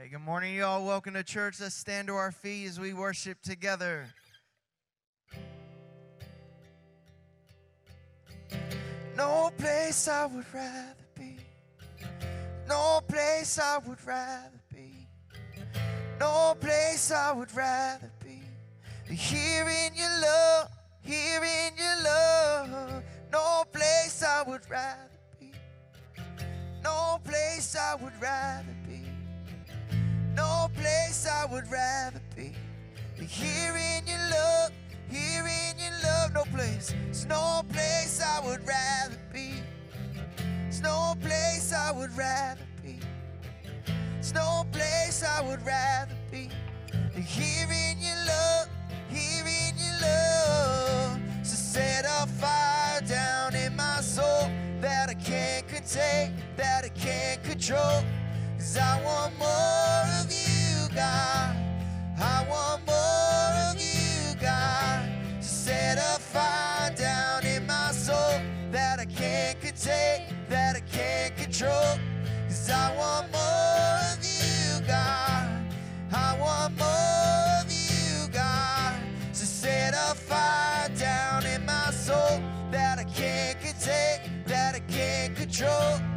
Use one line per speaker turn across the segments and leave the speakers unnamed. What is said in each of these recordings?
Hey, good morning, y'all. Welcome to church. Let's stand to our feet as we worship together. No place I would rather be. No place I would rather be. No place I would rather be. Here in your love, here in your love. No place I would rather be. No place I would rather place I would rather be. Here in your love, here in your love. No place, there's no place I would rather be. There's no place I would rather be. There's no place I would rather be. Here in your love, here in your love. So set a fire down in my soul that I can't contain, that I can't control. Cause I want more of you, God. I want more of you, God. So set a fire down in my soul that I can't contain, that I can't control. Cause I want more of you, God. I want more of you, God. So set a fire down in my soul that I can't contain, that I can't control.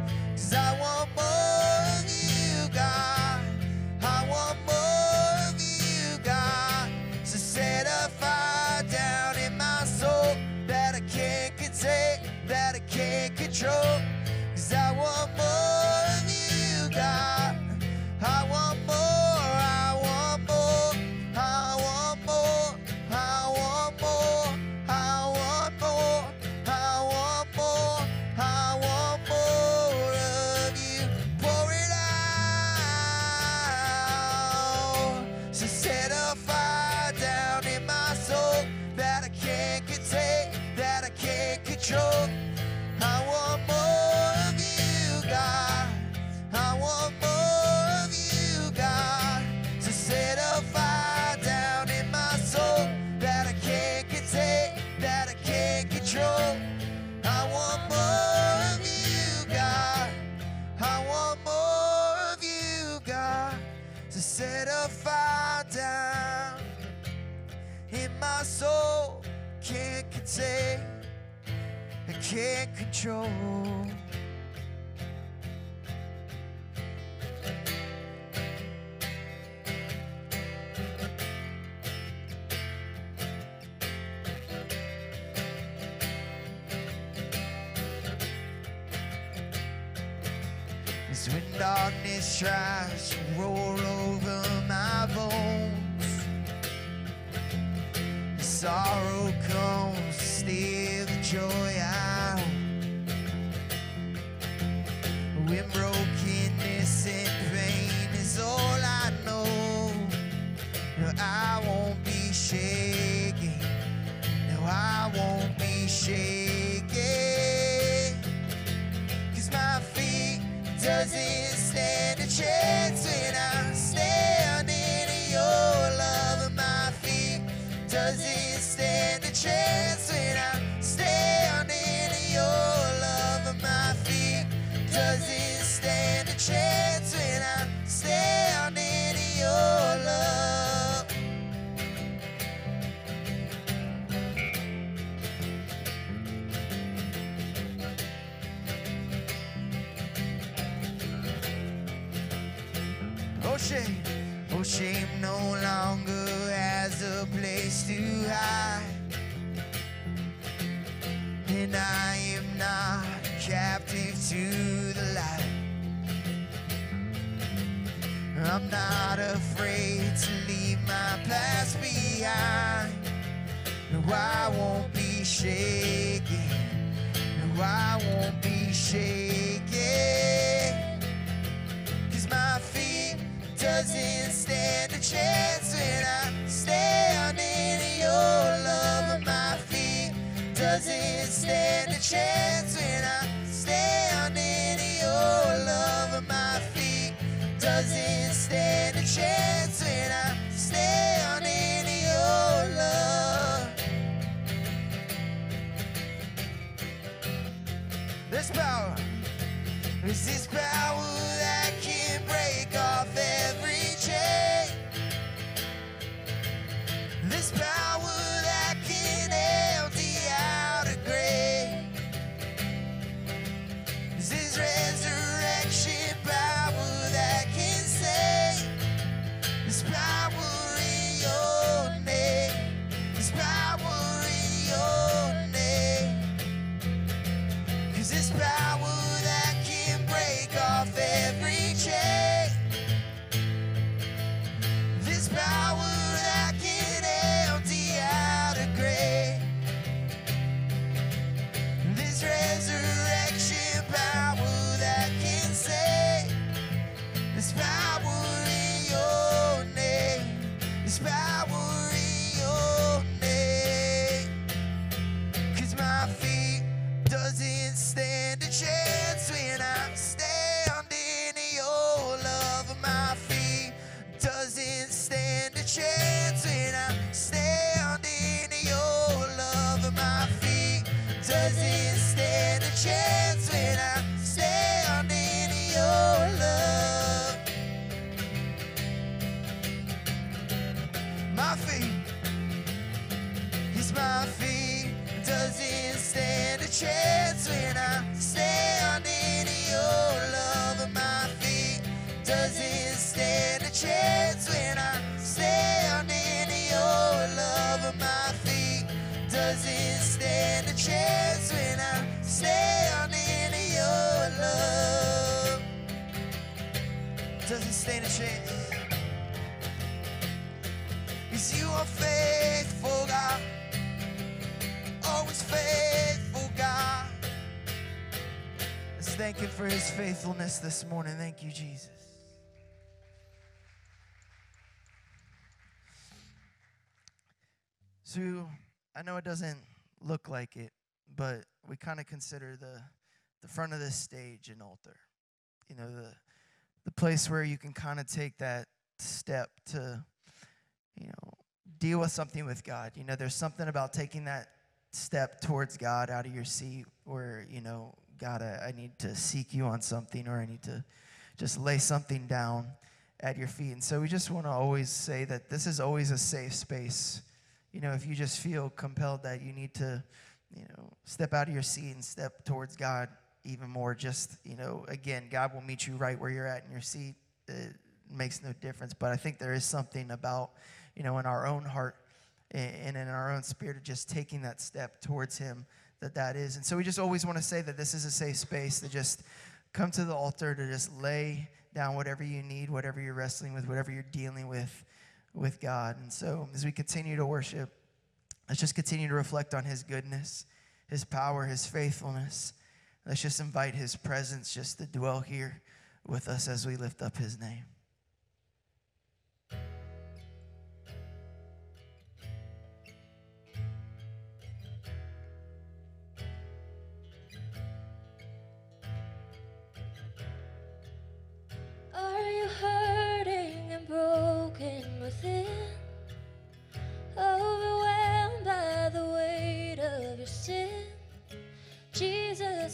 Oh shame, oh shame no longer has a place to hide. And I am not captive to the light. I'm not afraid to leave my past behind. No, I won't be shaken. No, I won't be shaken. Doesn't stand a chance when I stand in your love. My feet doesn't stand a chance when I stand in your love. My feet doesn't stand a chance when I stand in your love. This power is this power faithfulness this morning. Thank you, Jesus. So I know it doesn't look like it, but we kind of consider the the front of this stage an altar. You know, the the place where you can kind of take that step to, you know, deal with something with God. You know, there's something about taking that step towards God out of your seat where, you know, God, I, I need to seek you on something or I need to just lay something down at your feet. And so we just want to always say that this is always a safe space. You know, if you just feel compelled that you need to, you know, step out of your seat and step towards God even more, just, you know, again, God will meet you right where you're at in your seat. It makes no difference. But I think there is something about, you know, in our own heart and in our own spirit of just taking that step towards him that that is. And so we just always want to say that this is a safe space to just come to the altar to just lay down whatever you need whatever you're wrestling with whatever you're dealing with with god. And so as we continue to worship let's just continue to reflect on his goodness his power his faithfulness. Let's just invite his presence just to dwell here with us as we lift up his name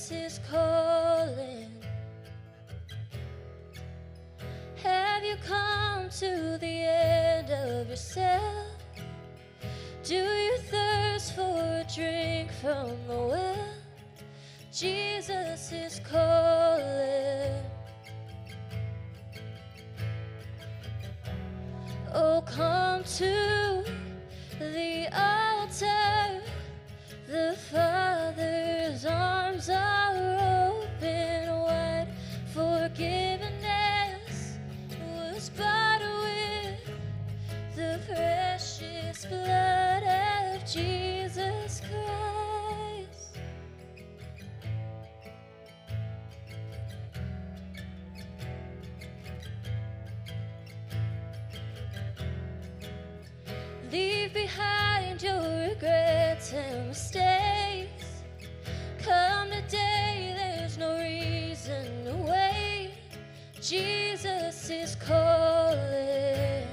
Jesus is calling. Have you come to the end of yourself? Do you thirst for a drink from the well? Jesus is calling. Oh, come to the altar. The Father's arms open wide. Forgiveness was bought with the precious blood of Jesus Christ. Leave behind your regrets and mistakes. Jesus is calling.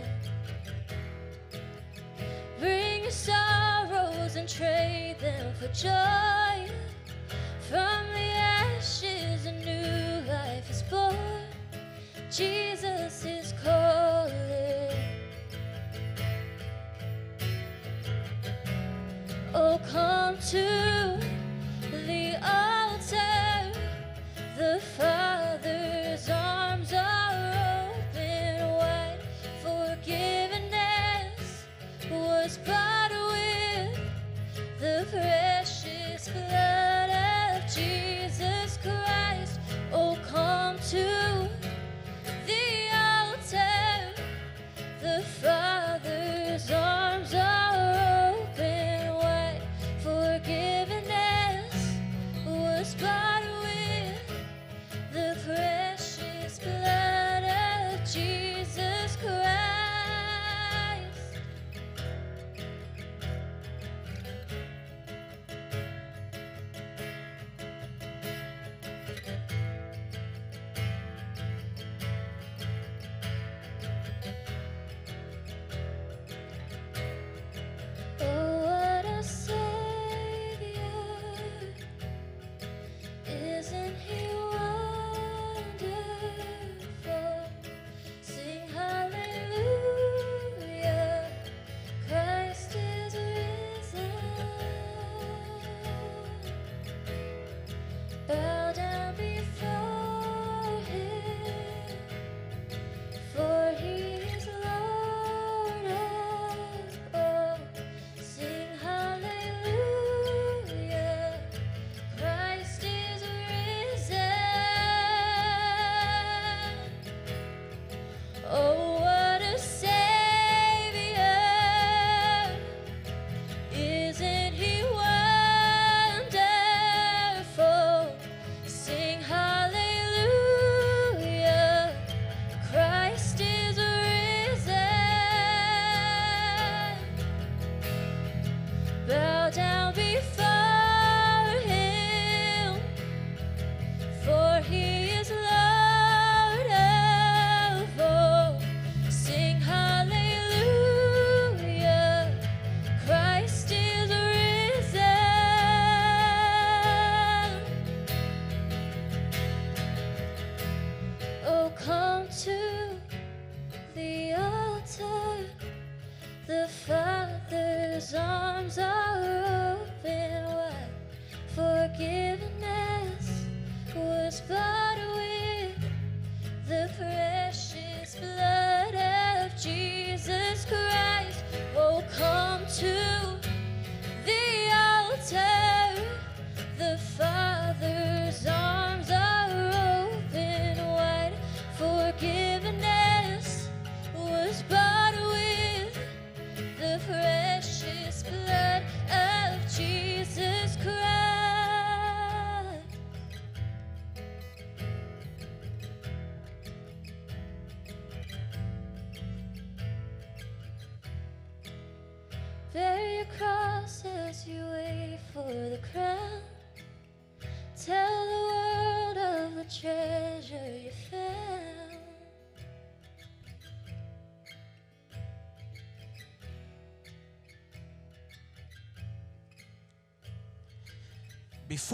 Bring your sorrows and trade them for joy. From the ashes, a new life is born. Jesus is calling. Oh, come to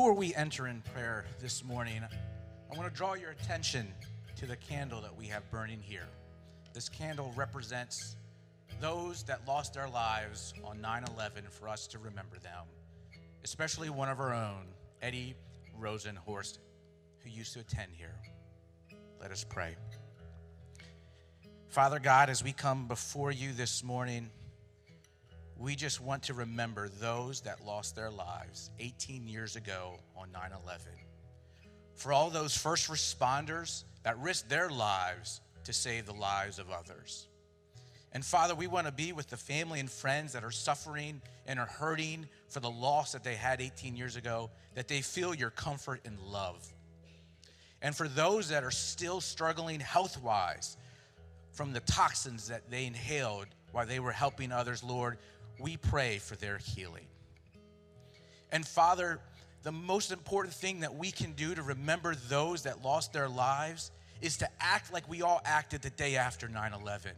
Before we enter in prayer this morning, I want to draw your attention to the candle that we have burning here. This candle represents those that lost their lives on 9 11 for us to remember them, especially one of our own, Eddie Rosenhorst, who used to attend here. Let us pray. Father God, as we come before you this morning, we just want to remember those that lost their lives 18 years ago on 9 11. For all those first responders that risked their lives to save the lives of others. And Father, we want to be with the family and friends that are suffering and are hurting for the loss that they had 18 years ago, that they feel your comfort and love. And for those that are still struggling health wise from the toxins that they inhaled while they were helping others, Lord, we pray for their healing. And Father, the most important thing that we can do to remember those that lost their lives is to act like we all acted the day after 9 11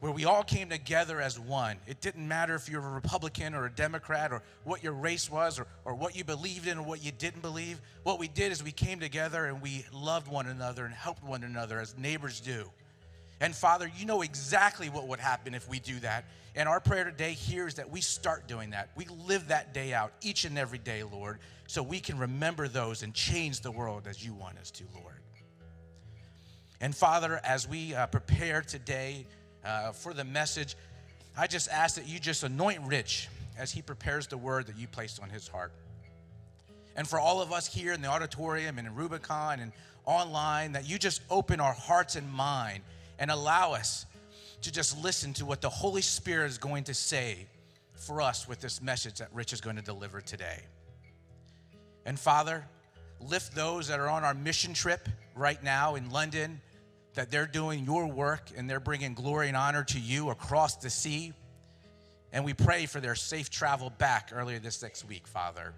where we all came together as one. It didn't matter if you're a Republican or a Democrat or what your race was or, or what you believed in or what you didn't believe. What we did is we came together and we loved one another and helped one another as neighbors do. And Father, you know exactly what would happen if we do that. And our prayer today here is that we start doing that. We live that day out each and every day, Lord, so we can remember those and change the world as you want us to, Lord. And Father, as we uh, prepare today uh, for the message, I just ask that you just anoint Rich as he prepares the word that you placed on his heart. And for all of us here in the auditorium and in Rubicon and online, that you just open our hearts and mind and allow us to just listen to what the Holy Spirit is going to say for us with this message that Rich is going to deliver today. And Father, lift those that are on our mission trip right now in London, that they're doing your work and they're bringing glory and honor to you across the sea. And we pray for their safe travel back earlier this next week, Father.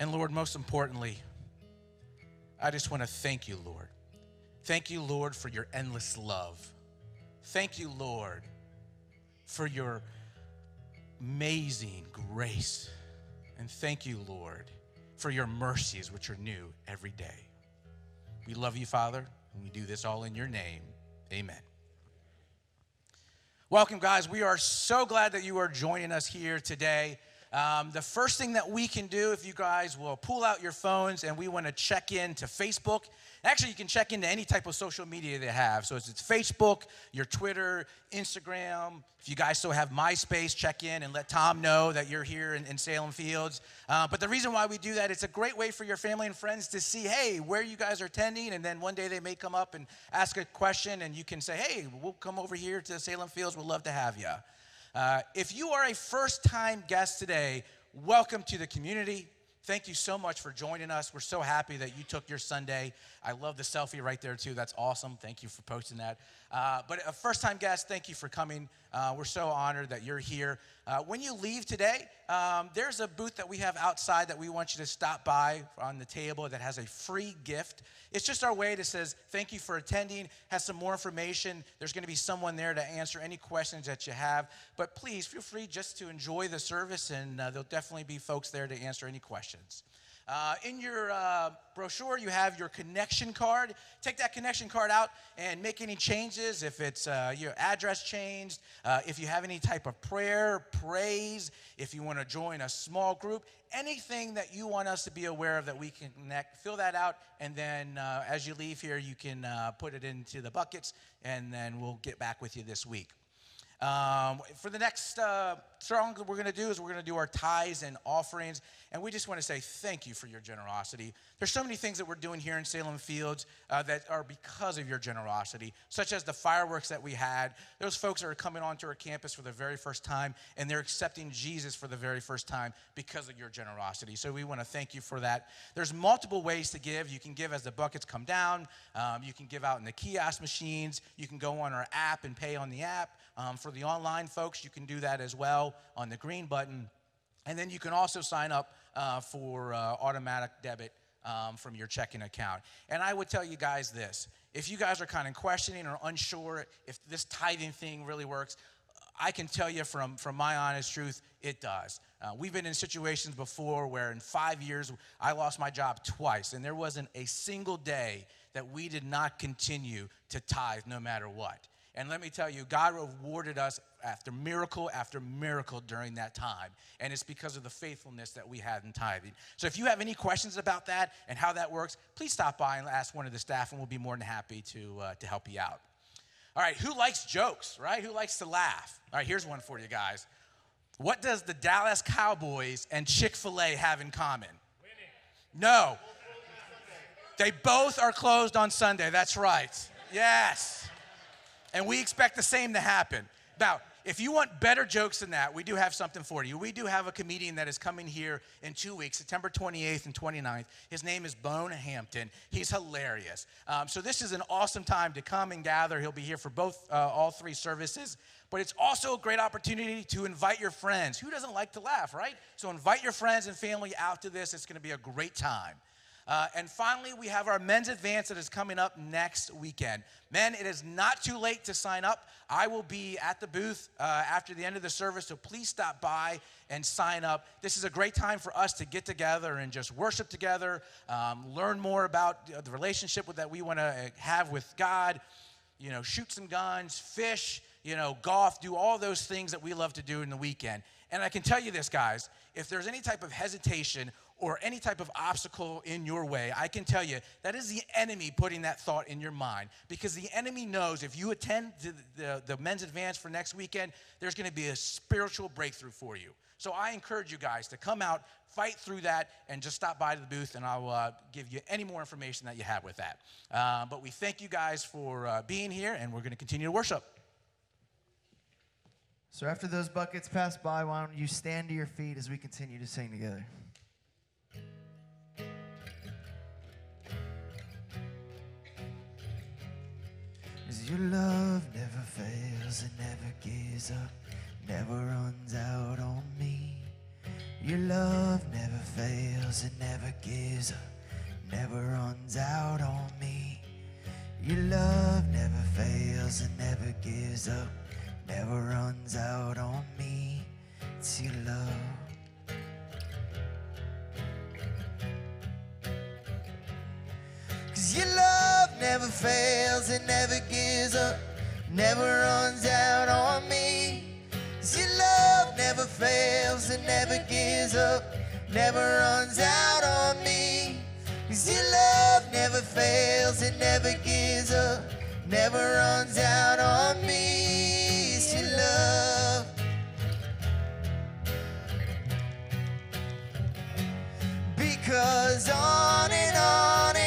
And Lord, most importantly, I just want to thank you, Lord. Thank you, Lord, for your endless love. Thank you, Lord, for your amazing grace. And thank you, Lord, for your mercies, which are new every day. We love you, Father, and we do this all in your name. Amen. Welcome, guys. We are so glad that you are joining us here today. Um, the first thing that we can do, if you guys will pull out your phones and we want to check in to Facebook. Actually, you can check into any type of social media they have. So it's, Facebook, your Twitter, Instagram. If you guys still have MySpace, check in and let Tom know that you're here in, in Salem Fields. Uh, but the reason why we do that, it's a great way for your family and friends to see, hey, where you guys are attending. And then one day they may come up and ask a question, and you can say, hey, we'll come over here to Salem Fields. We'd love to have you. Uh, if you are a first time guest today, welcome to the community. Thank you so much for joining us. We're so happy that you took your Sunday. I love the selfie right there, too. That's awesome. Thank you for posting that. Uh, but a first time guest, thank you for coming. Uh, we're so honored that you're here. Uh, when you leave today, um, there's a booth that we have outside that we want you to stop by on the table that has a free gift. It's just our way that says thank you for attending, has some more information. There's going to be someone there to answer any questions that you have. But please feel free just to enjoy the service, and uh, there'll definitely be folks there to answer any questions. Uh, in your uh, brochure, you have your connection card. Take that connection card out and make any changes. If it's uh, your address changed, uh, if you have any type of prayer, praise, if you want to join a small group, anything that you want us to be aware of that we can connect, fill that out. And then uh, as you leave here, you can uh, put it into the buckets, and then we'll get back with you this week. Um, for the next uh, song that we're going to do is we're going to do our tithes and offerings. And we just want to say thank you for your generosity. There's so many things that we're doing here in Salem Fields uh, that are because of your generosity, such as the fireworks that we had. Those folks are coming onto our campus for the very first time, and they're accepting Jesus for the very first time because of your generosity. So we want to thank you for that. There's multiple ways to give. You can give as the buckets come down. Um, you can give out in the kiosk machines. You can go on our app and pay on the app. Um, for the online folks, you can do that as well on the green button. And then you can also sign up uh, for uh, automatic debit um, from your checking account. And I would tell you guys this if you guys are kind of questioning or unsure if this tithing thing really works, I can tell you from, from my honest truth, it does. Uh, we've been in situations before where in five years I lost my job twice, and there wasn't a single day that we did not continue to tithe no matter what. And let me tell you, God rewarded us after miracle after miracle during that time. And it's because of the faithfulness that we had in tithing. So if you have any questions about that and how that works, please stop by and ask one of the staff, and we'll be more than happy to, uh, to help you out. All right, who likes jokes, right? Who likes to laugh? All right, here's one for you guys. What does the Dallas Cowboys and Chick fil A have in common? Winning. No. They both are closed on Sunday. That's right. Yes. And we expect the same to happen. Now, if you want better jokes than that, we do have something for you. We do have a comedian that is coming here in two weeks, September 28th and 29th. His name is Bone Hampton. He's hilarious. Um, so this is an awesome time to come and gather. He'll be here for both, uh, all three services. But it's also a great opportunity to invite your friends. Who doesn't like to laugh, right? So invite your friends and family out to this. It's going to be a great time. Uh, and finally, we have our men's advance that is coming up next weekend. Men, it is not too late to sign up. I will be at the booth uh, after the end of the service, so please stop by and sign up. This is a great time for us to get together and just worship together, um, learn more about the relationship that we want to uh, have with God, you know, shoot some guns, fish, you know, golf, do all those things that we love to do in the weekend. And I can tell you this, guys, if there's any type of hesitation or any type of obstacle in your way, I can tell you that is the enemy putting that thought in your mind because the enemy knows if you attend the, the, the men's advance for next weekend, there's going to be a spiritual breakthrough for you. So I encourage you guys to come out, fight through that, and just stop by to the booth, and I'll uh, give you any more information that you have with that. Uh, but we thank you guys for uh, being here, and we're going to continue to worship.
So after those buckets pass by, why don't you stand to your feet as we continue to sing together? Cause your love never fails, it never gives up, never runs out on me. Your love never fails, it never gives up, never runs out on me. Your love never fails, it never gives up, never runs out on me. It's your love. Cause your love never fails, it never gives up, never runs out on me. Cause your love never fails, it never gives up, never runs out on me. Cause your love never fails, it never gives up, never runs out on me. It's your love. Because on and on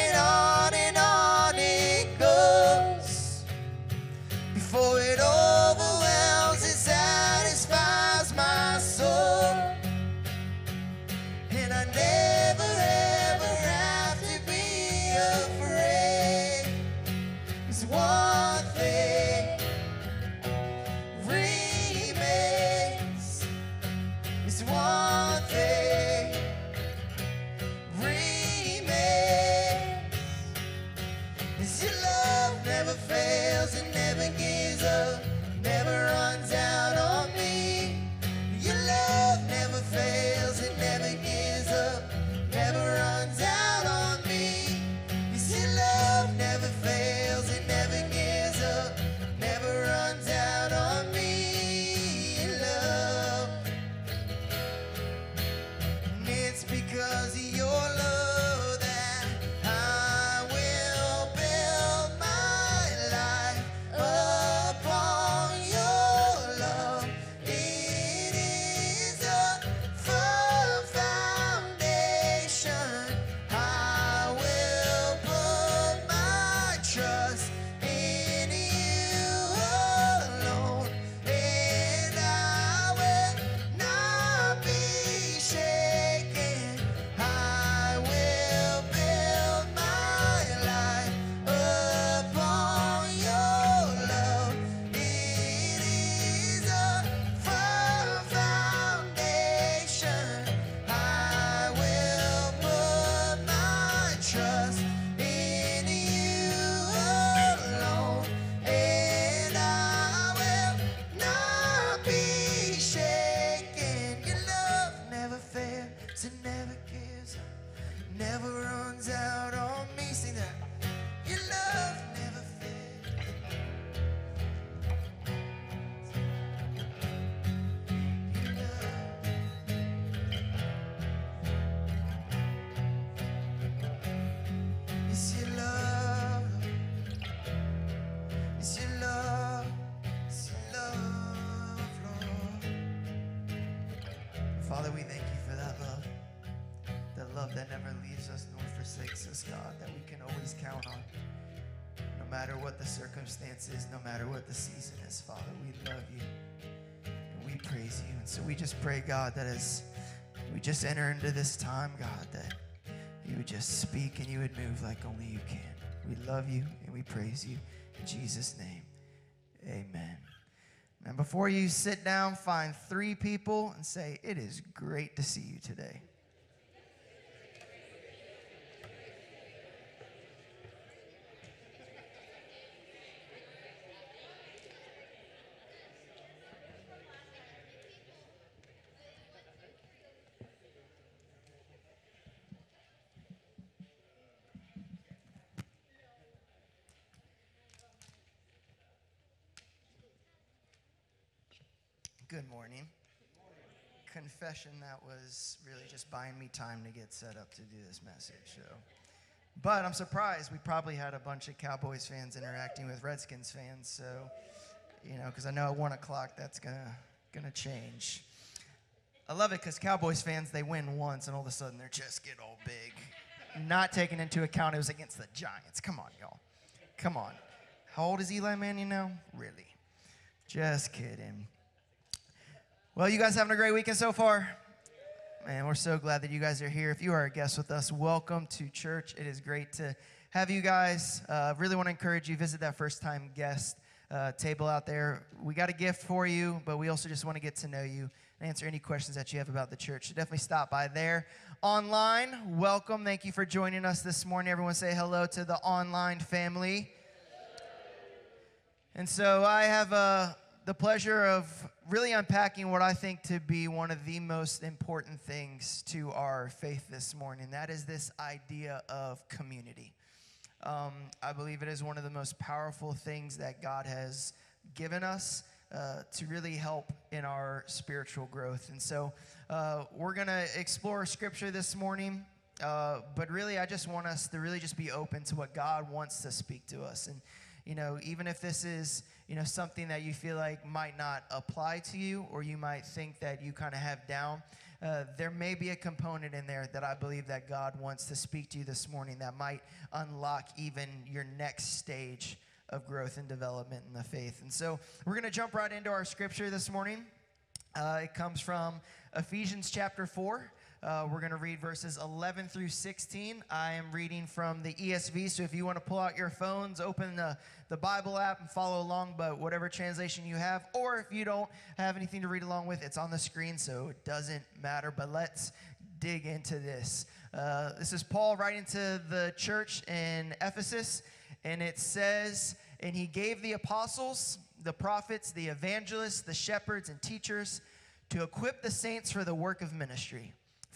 just pray, God, that as we just enter into this time, God, that you would just speak and you would move like only you can. We love you and we praise you. In Jesus' name, amen. Now, before you sit down, find three people and say, It is great to see you today. Good morning. Confession that was really just buying me time to get set up to do this message. So, but I'm surprised we probably had a bunch of Cowboys fans interacting with Redskins fans. So, you know, because I know at one o'clock that's gonna gonna change. I love it because Cowboys fans they win once and all of a sudden their chests get all big. Not taking into account it was against the Giants. Come on, y'all. Come on. How old is Eli Manning now? Really? Just kidding. Well, you guys having a great weekend so far? Man, we're so glad that you guys are here. If you are a guest with us, welcome to church. It is great to have you guys. Uh, really want to encourage you visit that first time guest uh, table out there. We got a gift for you, but we also just want to get to know you and answer any questions that you have about the church. So definitely stop by there. Online, welcome. Thank you for joining us this morning. Everyone say hello to the online family. And so I have uh, the pleasure of really unpacking what I think to be one of the most important things to our faith this morning. That is this idea of community. Um, I believe it is one of the most powerful things that God has given us uh, to really help in our spiritual growth. And so uh, we're going to explore scripture this morning. Uh, but really, I just want us to really just be open to what God wants to speak to us. And you know, even if this is, you know, something that you feel like might not apply to you or you might think that you kind of have down, uh, there may be a component in there that I believe that God wants to speak to you this morning that might unlock even your next stage of growth and development in the faith. And so we're going to jump right into our scripture this morning. Uh, it comes from Ephesians chapter 4. Uh, we're going to read verses 11 through 16. I am reading from the ESV, so if you want to pull out your phones, open the, the Bible app and follow along, but whatever translation you have, or if you don't have anything to read along with, it's on the screen, so it doesn't matter. But let's dig into this. Uh, this is Paul writing to the church in Ephesus, and it says, And he gave the apostles, the prophets, the evangelists, the shepherds, and teachers to equip the saints for the work of ministry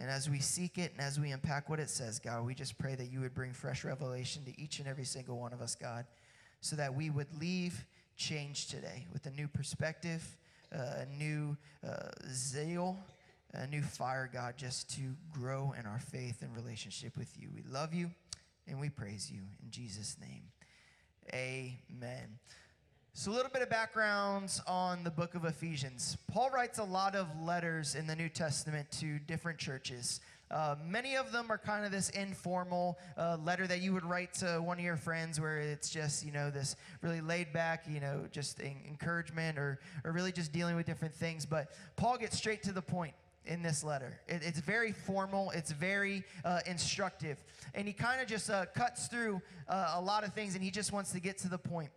And as we seek it and as we unpack what it says, God, we just pray that you would bring fresh revelation to each and every single one of us, God, so that we would leave changed today with a new perspective, uh, a new uh, zeal, a new fire, God, just to grow in our faith and relationship with you. We love you. And we praise you in Jesus' name. Amen. So, a little bit of backgrounds on the book of Ephesians. Paul writes a lot of letters in the New Testament to different churches. Uh, many of them are kind of this informal uh, letter that you would write to one of your friends where it's just, you know, this really laid back, you know, just encouragement or, or really just dealing with different things. But Paul gets straight to the point in this letter. It, it's very formal, it's very uh, instructive. And he kind of just uh, cuts through uh, a lot of things and he just wants to get to the point.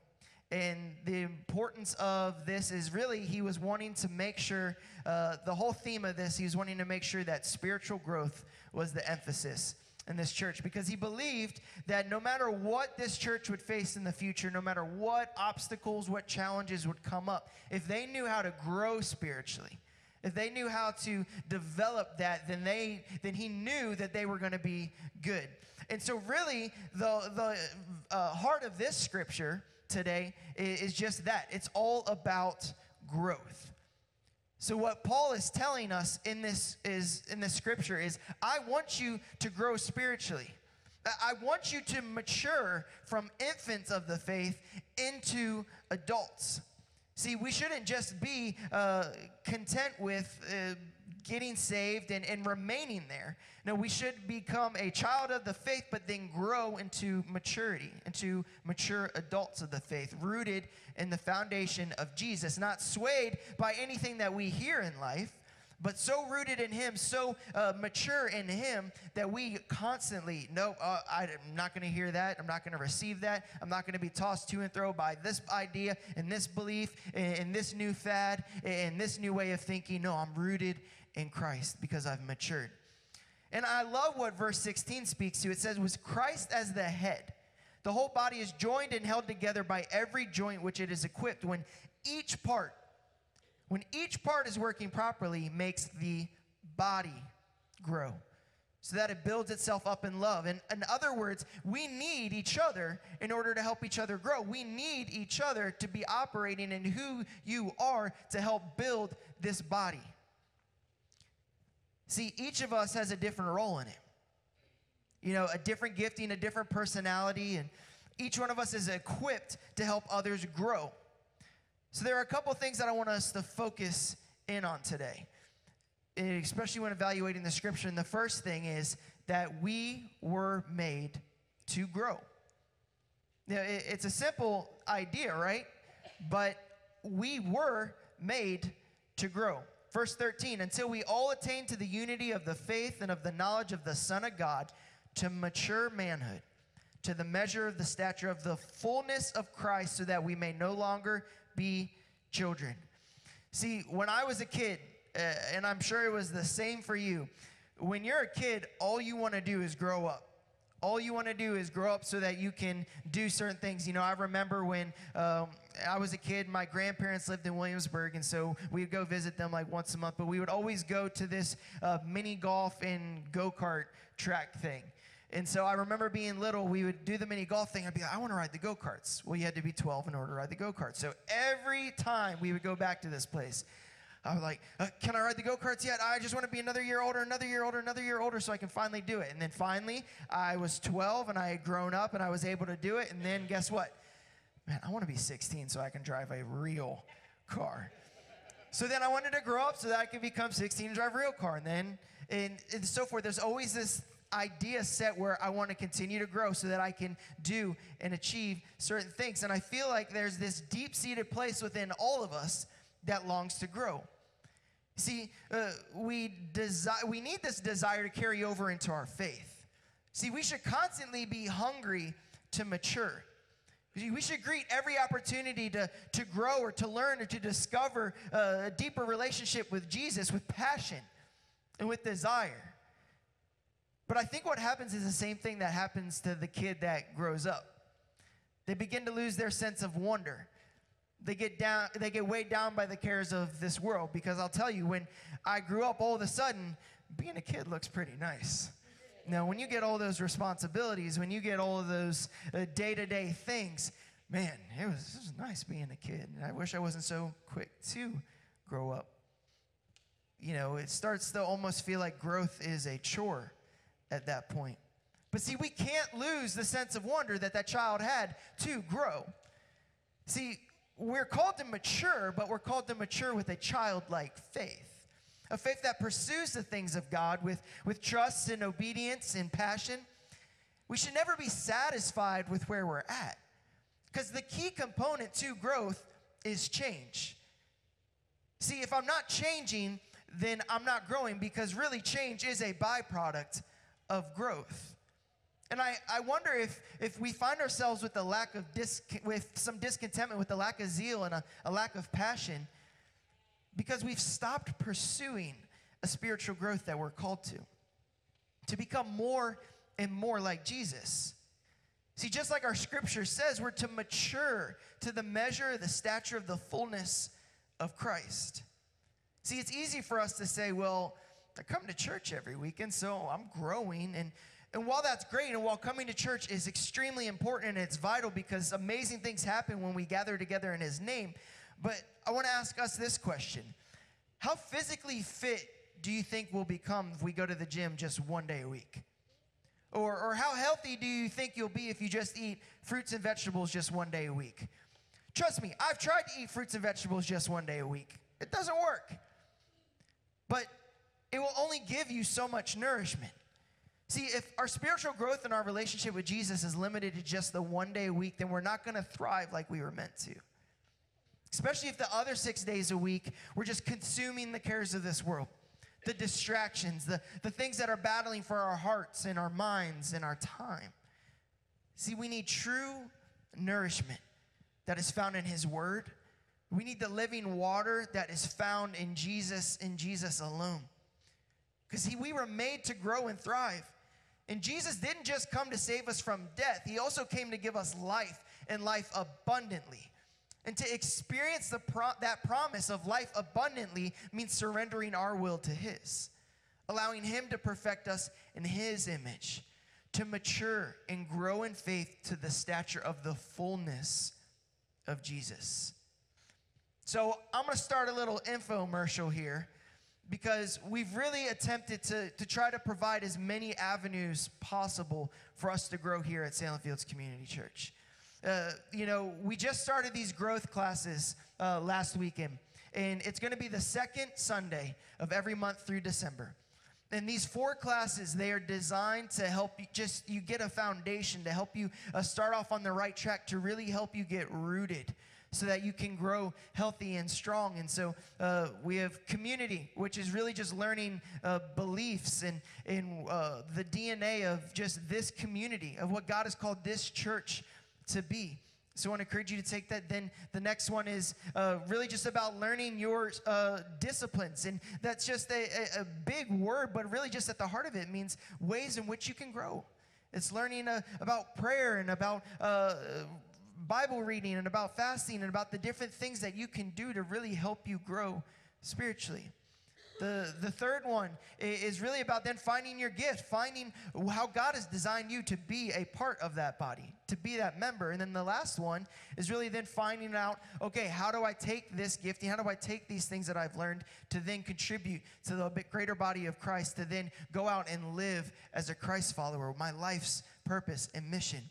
And the importance of this is really, he was wanting to make sure, uh, the whole theme of this, he was wanting to make sure that spiritual growth was the emphasis in this church because he believed that no matter what this church would face in the future, no matter what obstacles, what challenges would come up, if they knew how to grow spiritually, if they knew how to develop that, then they then he knew that they were going to be good. And so, really, the the uh, heart of this scripture today is just that. It's all about growth. So what Paul is telling us in this is in this scripture is I want you to grow spiritually. I want you to mature from infants of the faith into adults. See, we shouldn't just be uh, content with uh, getting saved and, and remaining there. No, we should become a child of the faith, but then grow into maturity, into mature adults of the faith, rooted in the foundation of Jesus, not swayed by anything that we hear in life, but so rooted in Him, so uh, mature in Him that we constantly, no, uh, I'm not going to hear that. I'm not going to receive that. I'm not going to be tossed to and fro by this idea and this belief and this new fad and this new way of thinking. No, I'm rooted in Christ because I've matured. And I love what verse 16 speaks to. It says, Was Christ as the head? The whole body is joined and held together by every joint which it is equipped. When each part, when each part is working properly, makes the body grow so that it builds itself up in love. And in other words, we need each other in order to help each other grow. We need each other to be operating in who you are to help build this body. See, each of us has a different role in it. You know, a different gifting, a different personality, and each one of us is equipped to help others grow. So there are a couple things that I want us to focus in on today, eh, especially when evaluating the scripture. And the first thing is that we were made to grow. Now, it's a simple idea, right? But we were made to grow. Verse 13, until we all attain to the unity of the faith and of the knowledge of the Son of God, to mature manhood, to the measure of the stature of the fullness of Christ, so that we may no longer be children. See, when I was a kid, uh, and I'm sure it was the same for you, when you're a kid, all you want to do is grow up all you want to do is grow up so that you can do certain things. You know, I remember when um, I was a kid, my grandparents lived in Williamsburg, and so we'd go visit them like once a month, but we would always go to this uh, mini golf and go kart track thing. And so I remember being little, we would do the mini golf thing. I'd be like, I want to ride the go karts. Well, you had to be 12 in order to ride the go karts. So every time we would go back to this place, I was like, uh, can I ride the go karts yet? I just want to be another year older, another year older, another year older so I can finally do it. And then finally, I was 12 and I had grown up and I was able to do it. And then guess what? Man, I want to be 16 so I can drive a real car. So then I wanted to grow up so that I could become 16 and drive a real car. And then, and, and so forth. There's always this idea set where I want to continue to grow so that I can do and achieve certain things. And I feel like there's this deep seated place within all of us that longs to grow. See, uh, we, desi- we need this desire to carry over into our faith. See, we should constantly be hungry to mature. We should greet every opportunity to, to grow or to learn or to discover uh, a deeper relationship with Jesus with passion and with desire. But I think what happens is the same thing that happens to the kid that grows up. They begin to lose their sense of wonder they get down they get weighed down by the cares of this world because i'll tell you when i grew up all of a sudden being a kid looks pretty nice now when you get all those responsibilities when you get all of those uh, day-to-day things man it was, it was nice being a kid and i wish i wasn't so quick to grow up you know it starts to almost feel like growth is a chore at that point But see, we can't lose the sense of wonder that that child had to grow. See, we're called to mature, but we're called to mature with a childlike faith. A faith that pursues the things of God with, with trust and obedience and passion. We should never be satisfied with where we're at. Because the key component to growth is change. See, if I'm not changing, then I'm not growing because really change is a byproduct of growth. And I, I wonder if, if we find ourselves with a lack of dis, with some discontentment, with a lack of zeal and a, a lack of passion, because we've stopped pursuing a spiritual growth that we're called to. To become more and more like Jesus. See, just like our scripture says, we're to mature to the measure, the stature of the fullness of Christ. See, it's easy for us to say, well, I come to church every weekend, so I'm growing. And, and while that's great, and while coming to church is extremely important and it's vital because amazing things happen when we gather together in His name, but I want to ask us this question How physically fit do you think we'll become if we go to the gym just one day a week? Or, or how healthy do you think you'll be if you just eat fruits and vegetables just one day a week? Trust me, I've tried to eat fruits and vegetables just one day a week. It doesn't work. But it will only give you so much nourishment. See, if our spiritual growth and our relationship with Jesus is limited to just the one day a week, then we're not going to thrive like we were meant to. Especially if the other six days a week, we're just consuming the cares of this world, the distractions, the, the things that are battling for our hearts and our minds and our time. See, we need true nourishment that is found in His Word. We need the living water that is found in Jesus, in Jesus alone. Because we were made to grow and thrive. And Jesus didn't just come to save us from death, He also came to give us life and life abundantly. And to experience the pro- that promise of life abundantly means surrendering our will to His, allowing Him to perfect us in His image, to mature and grow in faith to the stature of the fullness of Jesus. So I'm going to start a little infomercial here because we've really attempted to, to try to provide as many avenues possible for us to grow here at Salem Fields Community Church. Uh, you know, we just started these growth classes uh, last weekend, and it's going to be the second Sunday of every month through December. And these four classes, they are designed to help you just you get a foundation to help you uh, start off on the right track to really help you get rooted so that you can grow healthy and strong. And so uh, we have community, which is really just learning uh, beliefs and, and uh, the DNA of just this community, of what God has called this church to be. So I want to encourage you to take that. Then the next one is uh, really just about learning your uh, disciplines. And that's just a, a, big word, but really just at the heart of it means ways in which you can grow. It's learning uh, about prayer and about uh, Bible reading and about fasting and about the different things that you can do to really help you grow spiritually. The, the third one is really about then finding your gift, finding how God has designed you to be a part of that body, to be that member. And then the last one is really then finding out, okay, how do I take this gifting? How do I take these things that I've learned to then contribute to the greater body of Christ, to then go out and live as a Christ follower, my life's purpose and mission?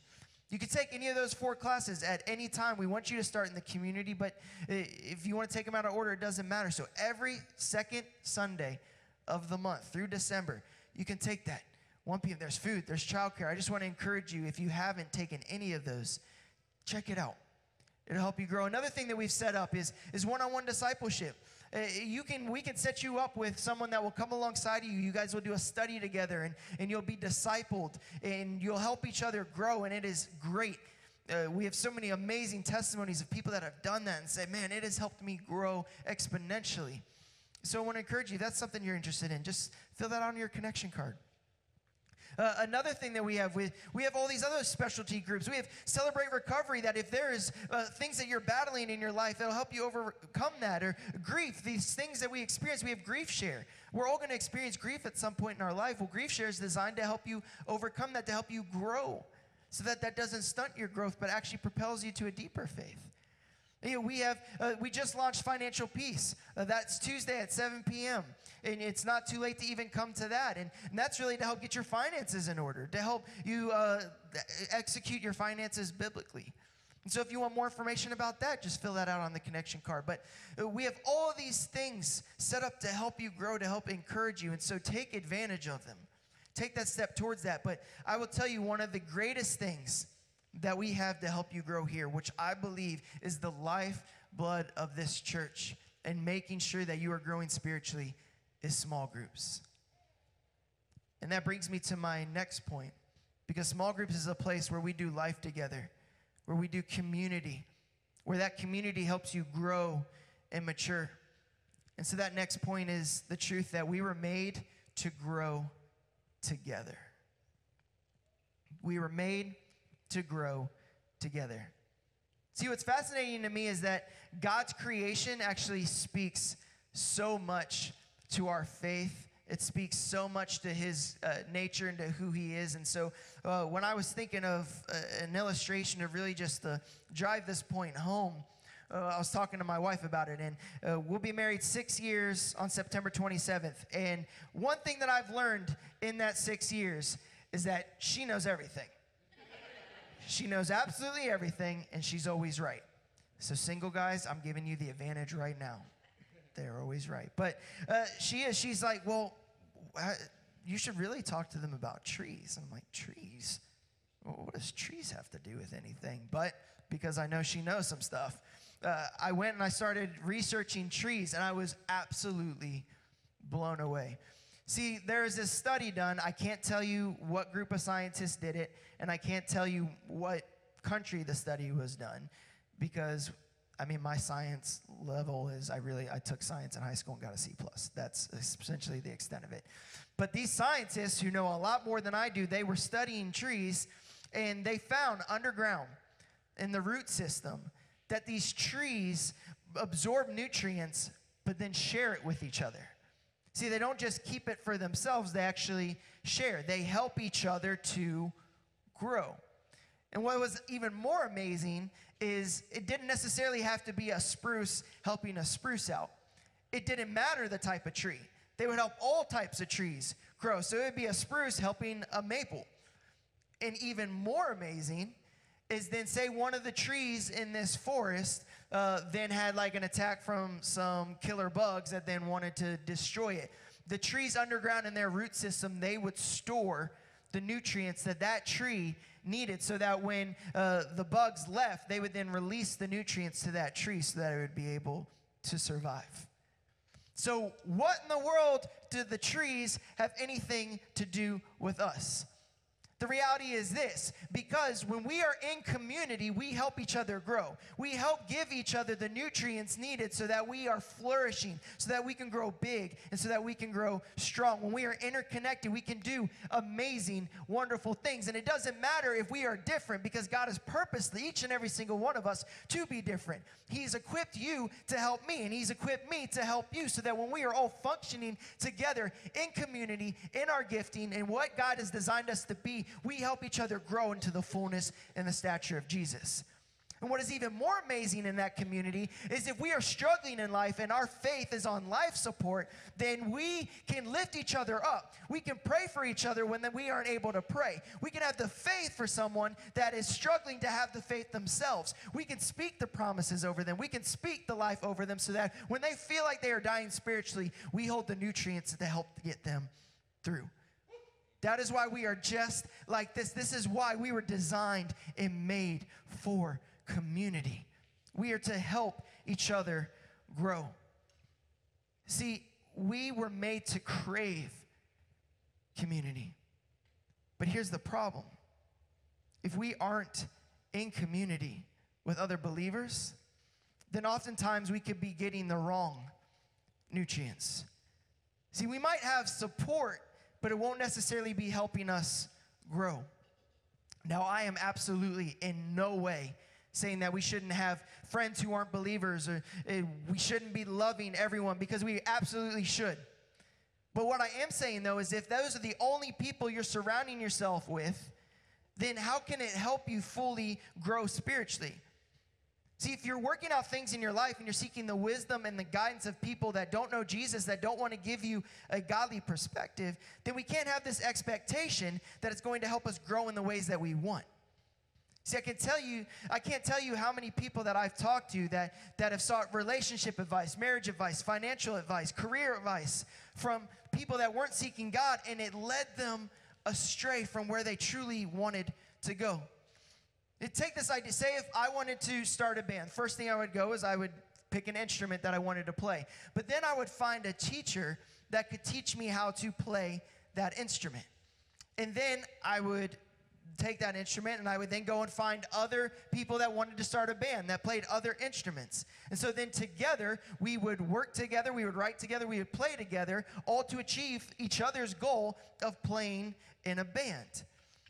You can take any of those four classes at any time. We want you to start in the community, but if you want to take them out of order, it doesn't matter. So every second Sunday of the month through December, you can take that. 1 p.m. There's food, there's childcare. I just want to encourage you if you haven't taken any of those, check it out. It'll help you grow. Another thing that we've set up is is one-on-one discipleship. Uh, you can we can set you up with someone that will come alongside you. You guys will do a study together and, and you'll be discipled and you'll help each other grow and it is great. Uh, we have so many amazing testimonies of people that have done that and say man it has helped me grow exponentially. So i want to encourage you that's something you're interested in just fill that on your connection card uh, another thing that we have, we, we have all these other specialty groups. We have Celebrate Recovery, that if there is uh, things that you're battling in your life that'll help you overcome that, or grief, these things that we experience, we have Grief Share. We're all going to experience grief at some point in our life. Well, Grief Share is designed to help you overcome that, to help you grow, so that that doesn't stunt your growth, but actually propels you to a deeper faith. You know, we have uh, we just launched financial peace. Uh, that's Tuesday at 7 p.m. And it's not too late to even come to that. And, and that's really to help get your finances in order, to help you uh, execute your finances biblically. And so, if you want more information about that, just fill that out on the connection card. But uh, we have all these things set up to help you grow, to help encourage you. And so, take advantage of them. Take that step towards that. But I will tell you, one of the greatest things that we have to help you grow here, which I believe is the life blood of this church and making sure that you are growing spiritually, is small groups. And that brings me to my next point because small groups is a place where we do life together where we do community, where that community helps you grow and mature. And so that next point is the truth that we were made to grow together. We were made to grow together. See, what's fascinating to me is that God's creation actually speaks so much to our faith it speaks so much to his uh, nature and to who he is. And so, uh, when I was thinking of uh, an illustration of really just to drive this point home, uh, I was talking to my wife about it, and uh, we'll be married six years on September 27th. And one thing that I've learned in that six years is that she knows everything. She knows absolutely everything, and she's always right. So, single guys, I'm giving you the advantage right now. They're always right. But uh, she is. She's like, well, you should really talk to them about trees. I'm like, trees? what does trees have to do with anything? But because I know she knows some stuff, uh, I went and I started researching trees, and I was absolutely blown away. See, there is this study done. I can't tell you what group of scientists did it, and I can't tell you what country the study was done because I mean, my science level is I really I took science in high school and got a C plus. That's essentially the extent of it. But these scientists who know a lot more than I do, they were studying trees, and they found underground in the root system that these trees absorb nutrients, but then share it with each other. See, they don't just keep it for themselves; they actually share. They help each other to grow. And what was even more amazing is it didn't necessarily have to be a spruce helping a spruce out. It didn't matter the type of tree. They would help all types of trees grow. So it would be a spruce helping a maple. And even more amazing is then say one of the trees in this forest uh, then had like an attack from some killer bugs that then wanted to destroy it. The trees underground in their root system, they would store the nutrients that that tree needed so that when uh, the bugs left, they would then release the nutrients to that tree so that it would be able to survive. So, what in the world do the trees have anything to do with us? The reality is this because when we are in community, we help each other grow. We help give each other the nutrients needed so that we are flourishing, so that we can grow big, and so that we can grow strong. When we are interconnected, we can do amazing, wonderful things. And it doesn't matter if we are different because God has purposed each and every single one of us to be different. He's equipped you to help me, and He's equipped me to help you so that when we are all functioning together in community, in our gifting, and what God has designed us to be, we help each other grow into the fullness and the stature of Jesus. And what is even more amazing in that community is if we are struggling in life and our faith is on life support, then we can lift each other up. We can pray for each other when we aren't able to pray. We can have the faith for someone that is struggling to have the faith themselves. We can speak the promises over them. We can speak the life over them so that when they feel like they are dying spiritually, we hold the nutrients to help get them through. That is why we are just like this. This is why we were designed and made for community. We are to help each other grow. See, we were made to crave community. But here's the problem if we aren't in community with other believers, then oftentimes we could be getting the wrong nutrients. See, we might have support but it won't necessarily be helping us grow. Now, I am absolutely in no way saying that we shouldn't have friends who aren't believers or uh, we shouldn't be loving everyone because we absolutely should. But what I am saying though is if those are the only people you're surrounding yourself with, then how can it help you fully grow spiritually? See, if you're working out things in your life and you're seeking the wisdom and the guidance of people that don't know Jesus, that don't want to give you a godly perspective, then we can't have this expectation that it's going to help us grow in the ways that we want. See, I can tell you, I can't tell you how many people that I've talked to that, that have sought relationship advice, marriage advice, financial advice, career advice from people that weren't seeking God, and it led them astray from where they truly wanted to go. It take this idea, say if I wanted to start a band, first thing I would go is I would pick an instrument that I wanted to play. But then I would find a teacher that could teach me how to play that instrument. And then I would take that instrument and I would then go and find other people that wanted to start a band that played other instruments. And so then together we would work together, we would write together, we would play together, all to achieve each other's goal of playing in a band.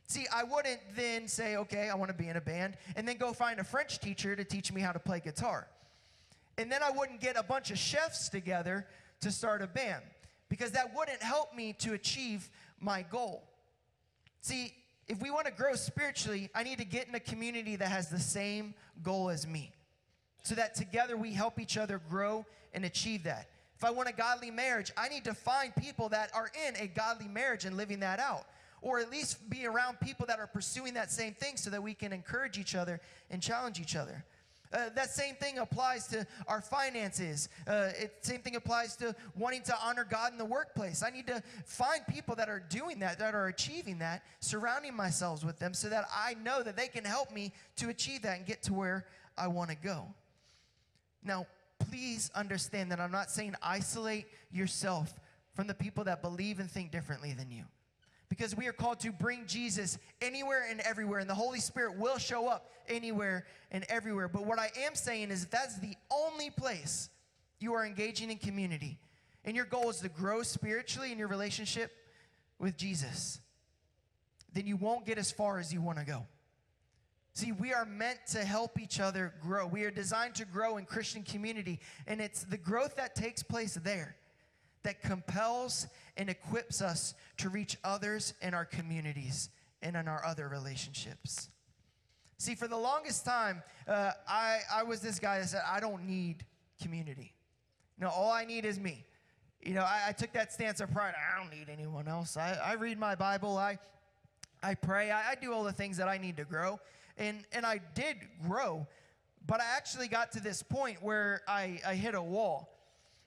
See, I wouldn't then say, okay, I want to be in a band, and then go find a French teacher to teach me how to play guitar. And then I wouldn't get a bunch of chefs together to start a band because that wouldn't help me to achieve my goal. See, if we want to grow spiritually, I need to get in a community that has the same goal as me so that together we help each other grow and achieve that. If I want a godly marriage, I need to find people that are in a godly marriage and living that out. Or at least be around people that are pursuing that same thing so that we can encourage each other and challenge each other. Uh, that same thing applies to our finances. Uh, it, same thing applies to wanting to honor God in the workplace. I need to find people that are doing that, that are achieving that, surrounding myself with them so that I know that they can help me to achieve that and get to where I want to go. Now, please understand that I'm not saying isolate yourself from the people that believe and think differently than you because we are called to bring Jesus anywhere and everywhere, and the Holy Spirit will show up anywhere and everywhere. But what I am saying is, if that's the only place you are engaging in community, and your goal is to grow spiritually in your relationship with Jesus, then you won't get as far as you want to go. See, we are meant to help each other grow. We are designed to grow in Christian community, and it's the growth that takes place there that compels and equips us to reach others in our communities and in our other relationships. See, for the longest time, uh, I, I was this guy that said, I don't need community. Know, all I need is me. You know, I, I took that stance of pride. I don't need anyone else. I, I read my Bible. I, I pray. I, I do all the things that I need to grow. And, and I did grow, but I actually got to this point where I, I hit a wall.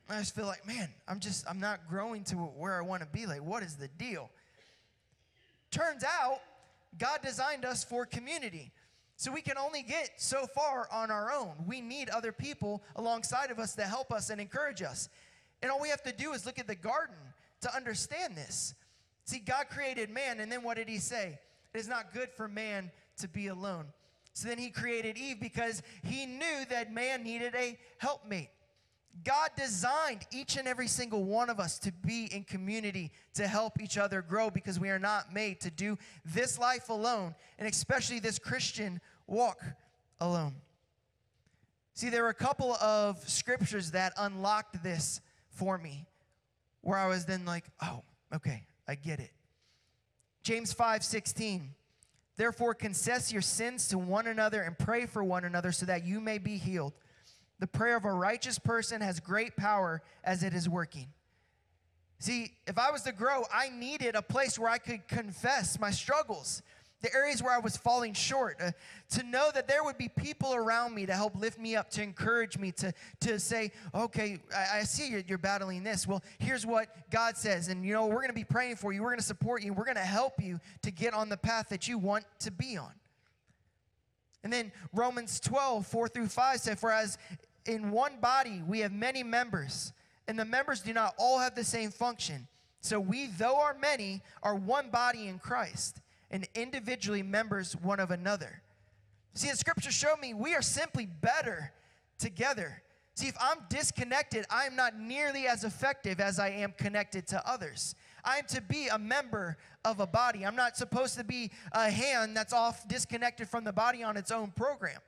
I just feel like, man, I'm just, I'm not growing to where I want to be. Like, what is the deal? Turns out, God designed us for community. So we can only get so far on our own. We need other people alongside of us to help us and encourage us. And all we have to do is look at the garden to understand this. See, God created man, and then what did he say? It is not good for man to be alone. So then he created Eve because he knew that man needed a helpmate. God designed each and every single one of us to be in community to help each other grow because we are not made to do this life alone, and especially this Christian walk alone. See, there were a couple of scriptures that unlocked this for me where I was then like, oh, okay, I get it. James 5 16. Therefore, confess your sins to one another and pray for one another so that you may be healed. The prayer of a righteous person has great power as it is working. See, if I was to grow, I needed a place where I could confess my struggles, the areas where I was falling short, uh, to know that there would be people around me to help lift me up, to encourage me, to, to say, okay, I, I see you're, you're battling this. Well, here's what God says. And, you know, we're going to be praying for you, we're going to support you, we're going to help you to get on the path that you want to be on. And then Romans 12, 4 through 5 said, For as in one body we have many members, and the members do not all have the same function. So we, though are many, are one body in Christ, and individually members one of another. See, the scripture show me we are simply better together. See, if I'm disconnected, I am not nearly as effective as I am connected to others. I am to be a member of a body. I'm not supposed to be a hand that's off disconnected from the body on its own program.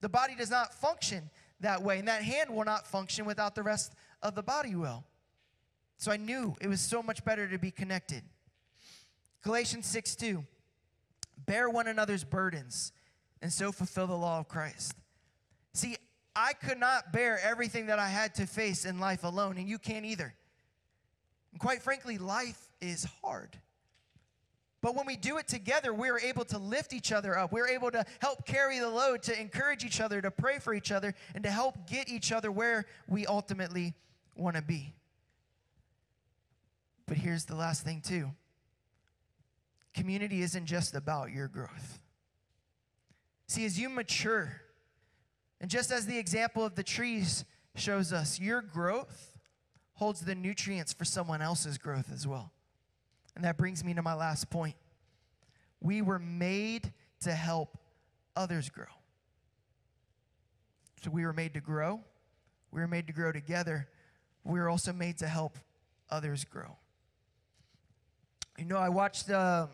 The body does not function that way, and that hand will not function without the rest of the body will. So I knew it was so much better to be connected. Galatians 6 2. Bear one another's burdens and so fulfill the law of Christ. See, I could not bear everything that I had to face in life alone, and you can't either. And quite frankly, life is hard. But when we do it together, we're able to lift each other up. We're able to help carry the load, to encourage each other, to pray for each other, and to help get each other where we ultimately want to be. But here's the last thing, too community isn't just about your growth. See, as you mature, and just as the example of the trees shows us, your growth holds the nutrients for someone else's growth as well. And that brings me to my last point. We were made to help others grow. So we were made to grow. We were made to grow together. We were also made to help others grow. You know, I watched uh,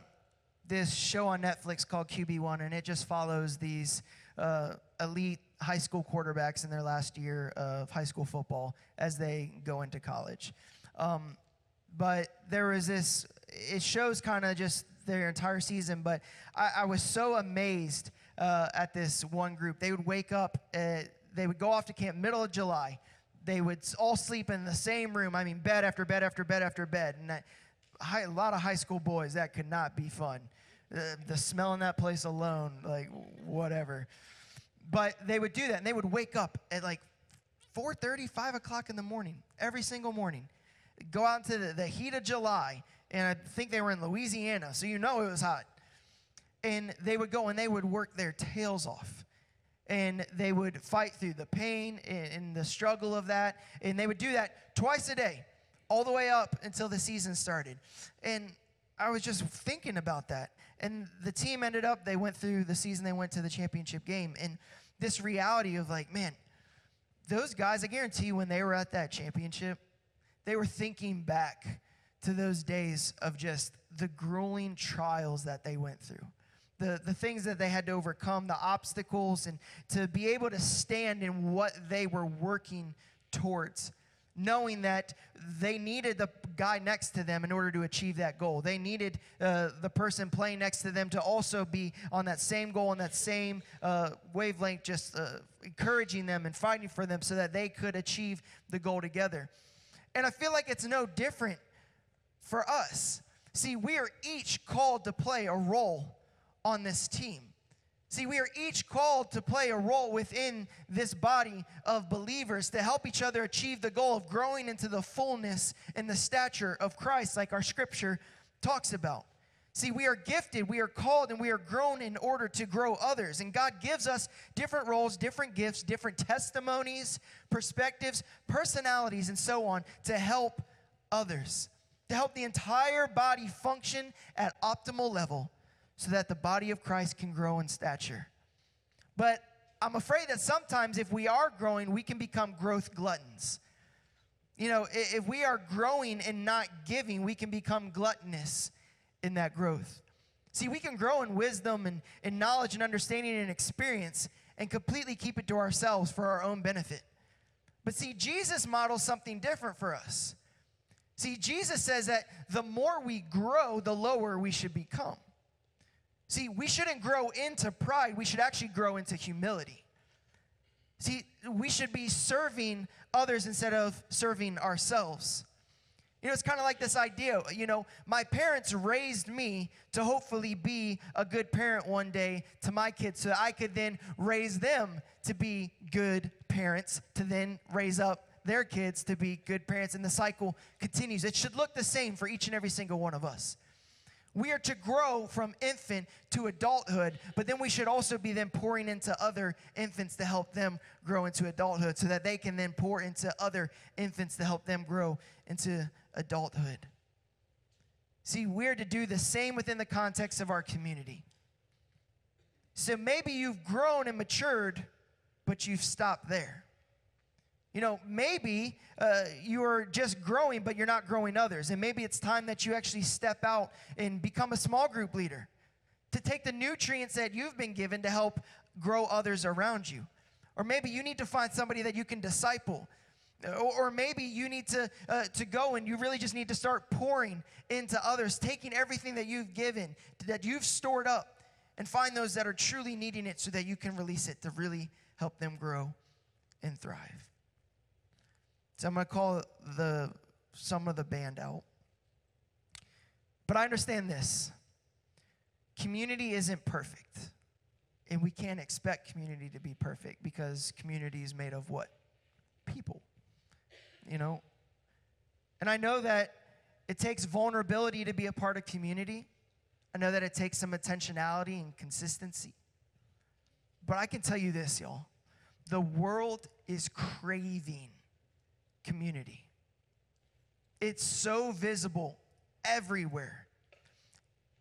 this show on Netflix called QB1, and it just follows these uh, elite high school quarterbacks in their last year of high school football as they go into college. Um, but there was this, it shows kind of just their entire season, but I, I was so amazed uh, at this one group. They would wake up, uh, they would go off to camp middle of July. They would all sleep in the same room. I mean, bed after bed after bed after bed. And that, high, a lot of high school boys, that could not be fun. Uh, the smell in that place alone, like whatever. But they would do that, and they would wake up at like 4:30, 5 o'clock in the morning every single morning, go out into the, the heat of July, and I think they were in Louisiana, so you know it was hot. And they would go and they would work their tails off. And they would fight through the pain and, and the struggle of that. And they would do that twice a day, all the way up until the season started. And I was just thinking about that. And the team ended up, they went through the season, they went to the championship game. And this reality of like, man, those guys, I guarantee you, when they were at that championship, they were thinking back to those days of just the grueling trials that they went through. The, the things that they had to overcome, the obstacles, and to be able to stand in what they were working towards knowing that they needed the guy next to them in order to achieve that goal. They needed uh, the person playing next to them to also be on that same goal, on that same uh, wavelength, just uh, encouraging them and fighting for them so that they could achieve the goal together. And I feel like it's no different for us. See, we are each called to play a role on this team. See, we are each called to play a role within this body of believers to help each other achieve the goal of growing into the fullness and the stature of Christ, like our scripture talks about. See, we are gifted, we are called, and we are grown in order to grow others. And God gives us different roles, different gifts, different testimonies, perspectives, personalities, and so on to help others, to help the entire body function at optimal level so that the body of Christ can grow in stature. But I'm afraid that sometimes if we are growing, we can become growth gluttons. You know, if we are growing and not giving, we can become gluttonous in that growth. See, we can grow in wisdom and, in knowledge and understanding and experience and completely keep it to ourselves for our own benefit. But see, Jesus models something different for us. See, Jesus says that the more we grow, the lower we should become. See, we shouldn't grow into pride, we should actually grow into humility. See, we should be serving others instead of serving ourselves. You know, it's kind of like this idea. You know, my parents raised me to hopefully be a good parent one day to my kids so I could then raise them to be good parents, to then raise up their kids to be good parents. And the cycle continues. It should look the same for each and every single one of us. We are to grow from infant to adulthood, but then we should also be then pouring into other infants to help them grow into adulthood so that they can then pour into other infants to help them grow into adulthood. See, we're to do the same within the context of our community. So maybe you've grown and matured, but you've stopped there. You know, maybe uh, you're just growing, but you're not growing others. And maybe it's time that you actually step out and become a small group leader to take the nutrients that you've been given to help grow others around you. Or maybe you need to find somebody that you can disciple. Or, or maybe you need to, uh, to go and you really just need to start pouring into others, taking everything that you've given, that you've stored up, and find those that are truly needing it so that you can release it to really help them grow and thrive. So I'm going to call the some of the band out. But I understand this. Community isn't perfect. And we can't expect community to be perfect because community is made of what? People. You know? And I know that it takes vulnerability to be a part of community. I know that it takes some intentionality and consistency. But I can tell you this, y'all. The world is craving community. It's so visible everywhere.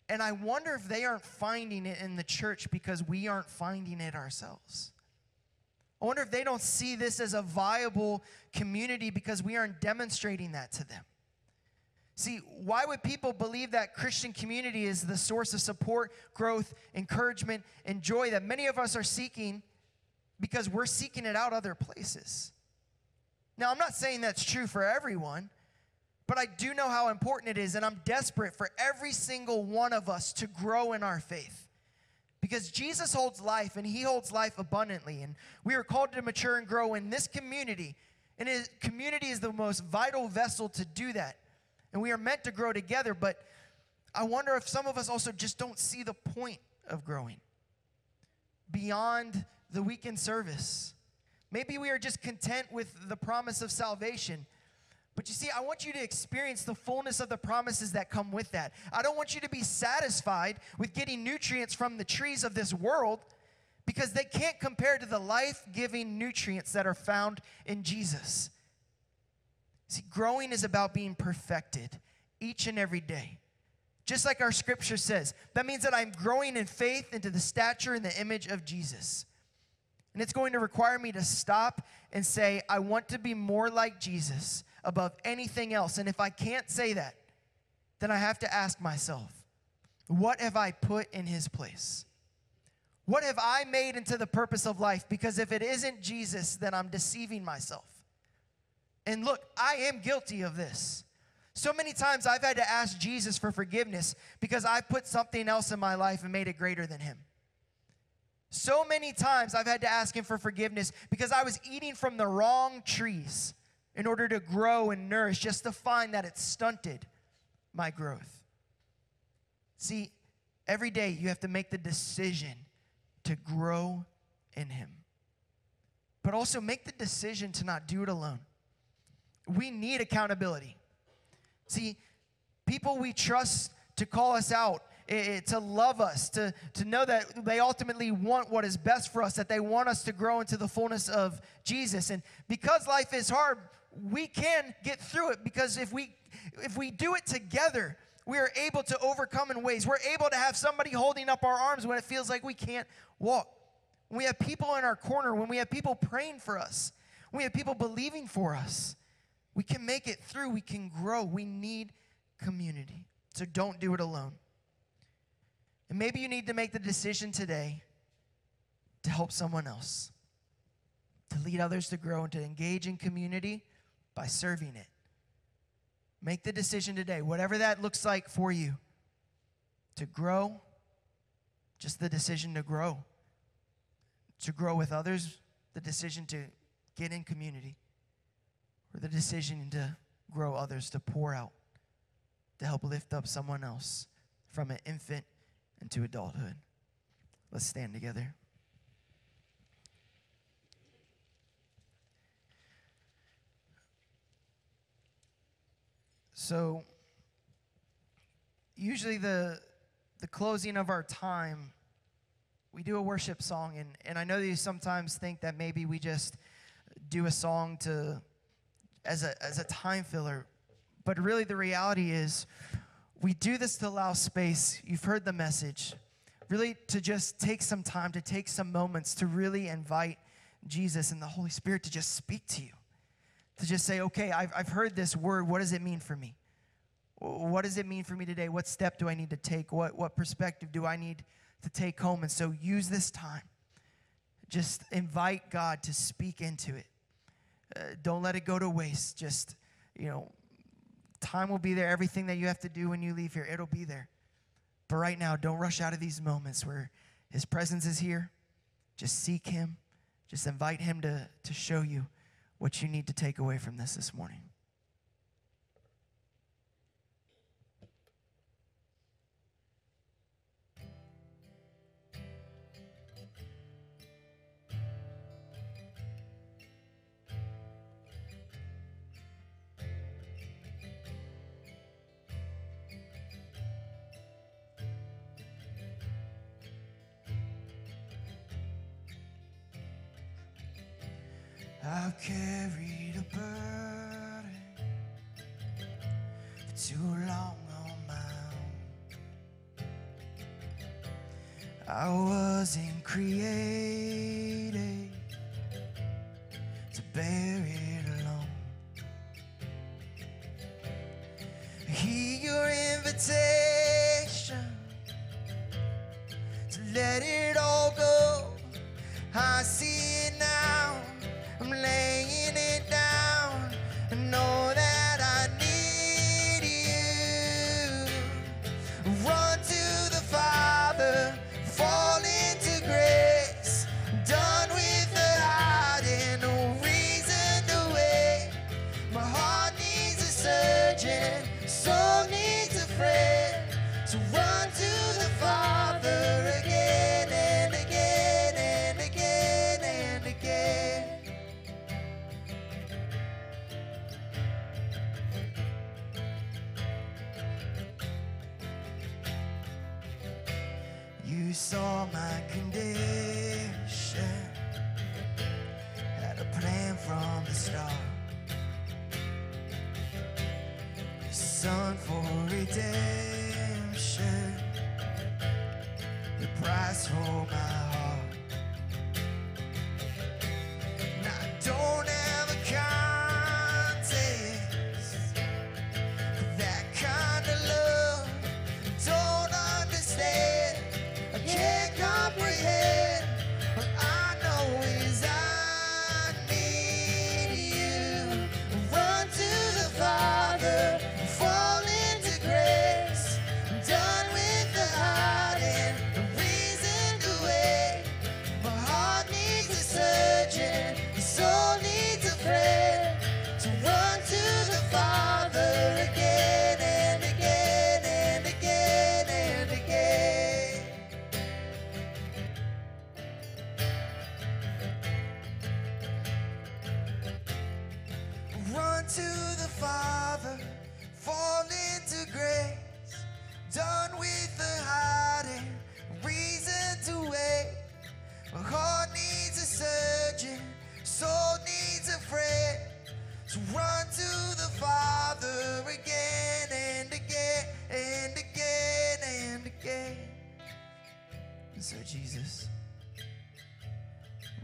And I wonder if they aren't finding it in the church because we aren't finding it ourselves. I wonder if they don't see this as a viable community because we aren't demonstrating that to them. See, why would people believe that Christian community is the source of support, growth, encouragement, and joy that many of us are seeking because we're seeking it out other places? Now, I'm not saying that's true for everyone, but I do know how important it is, and I'm desperate for every single one of us to grow in our faith. Because Jesus holds life and he holds life abundantly. And we are called to mature and grow in this community. And his community is the most vital vessel to do that. And we are meant to grow together, but I wonder if some of us also just don't see the point of growing beyond the weekend service. Maybe we are just content with the promise of salvation. But you see, I want you to experience the fullness of the promises that come with that. I don't want you to be satisfied with getting nutrients from the trees of this world because they can't compare to the life giving nutrients that are found in Jesus. See, growing is about being perfected each and every day. Just like our scripture says, that means that I'm growing in faith into the stature and the image of Jesus. And it's going to require me to stop and say, I want to be more like Jesus above anything else. And if I can't say that, then I have to ask myself, what have I put in his place? What have I made into the purpose of life? Because if it isn't Jesus, then I'm deceiving myself. And look, I am guilty of this. So many times I've had to ask Jesus for forgiveness because I put something else in my life and made it greater than him. So many times I've had to ask him for forgiveness because I was eating from the wrong trees in order to grow and nourish, just to find that it stunted my growth. See, every day you have to make the decision to grow in him, but also make the decision to not do it alone. We need accountability. See, people we trust to call us out to love us, to, to know that they ultimately want what is best for us, that they want us to grow into the fullness of Jesus. And because life is hard, we can get through it because if we if we do it together, we are able to overcome in ways. We're able to have somebody holding up our arms when it feels like we can't walk. When we have people in our corner, when we have people praying for us, when we have people believing for us, we can make it through. We can grow. We need community. So don't do it alone. And maybe you need to make the decision today to help someone else, to lead others to grow and to engage in community by serving it. Make the decision today, whatever that looks like for you, to grow, just the decision to grow, to grow with others, the decision to get in community, or the decision to grow others, to pour out, to help lift up someone else from an infant into adulthood. Let's stand together. So, usually the the closing of our time, we do a worship song, and, and I know that you sometimes think that maybe we just do a song to as a as a time filler, but really the reality is we do this to allow space. You've heard the message. Really, to just take some time, to take some moments to really invite Jesus and the Holy Spirit to just speak to you. To just say, okay, I've, I've heard this word. What does it mean for me? What does it mean for me today? What step do I need to take? What, what perspective do I need to take home? And so use this time. Just invite God to speak into it. Uh, don't let it go to waste. Just, you know, Time will be there. Everything that you have to do when you leave here, it'll be there. But right now, don't rush out of these moments where His presence is here. Just seek Him. Just invite Him to, to show you what you need to take away from this this morning. I've carried a burden for too long on my own. I wasn't created to bear it alone. Hear your invitation to let it all go. I see. I'm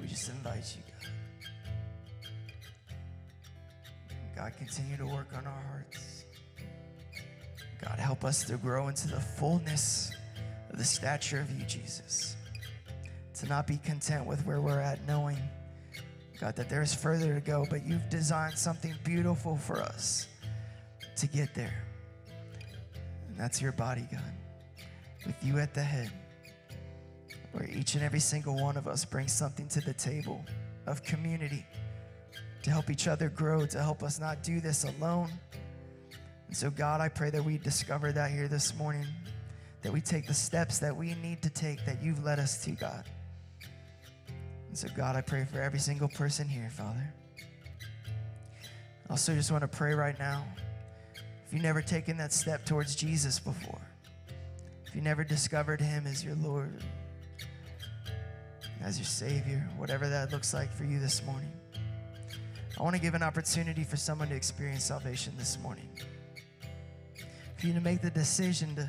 we just invite you, God. God, continue to work on our hearts. God, help us to grow into the fullness of the stature of you, Jesus. To not be content with where we're at, knowing, God, that there's further to go, but you've designed something beautiful for us to get there. And that's your body, God, with you at the head, where each and every single one of us brings something to the table of community to help each other grow, to help us not do this alone. And so, God, I pray that we discover that here this morning, that we take the steps that we need to take that you've led us to, God. And so, God, I pray for every single person here, Father. Also just want to pray right now. If you've never taken that step towards Jesus before, if you never discovered him as your Lord, as your Savior, whatever that looks like for you this morning, I want to give an opportunity for someone to experience salvation this morning. For you to make the decision to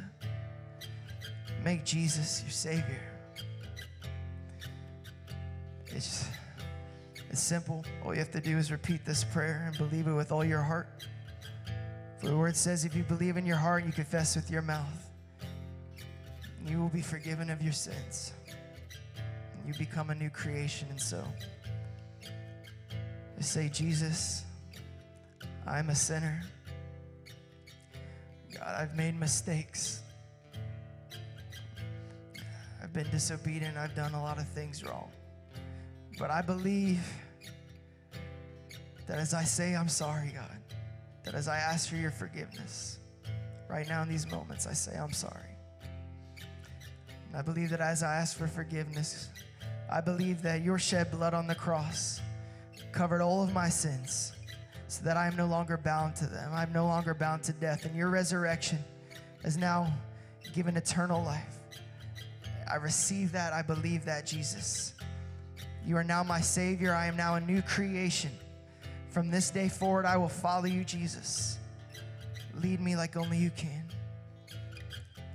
make Jesus your Savior. It's, it's simple. All you have to do is repeat this prayer and believe it with all your heart. For the word says, if you believe in your heart and you confess with your mouth, you will be forgiven of your sins. You become a new creation. And so, just say, Jesus, I'm a sinner. God, I've made mistakes. I've been disobedient. I've done a lot of things wrong. But I believe that as I say I'm sorry, God, that as I ask for your forgiveness, right now in these moments, I say I'm sorry. And I believe that as I ask for forgiveness, I believe that your shed blood on the cross covered all of my sins so that I am no longer bound to them. I'm no longer bound to death. And your resurrection has now given eternal life. I receive that. I believe that, Jesus. You are now my Savior. I am now a new creation. From this day forward, I will follow you, Jesus. Lead me like only you can.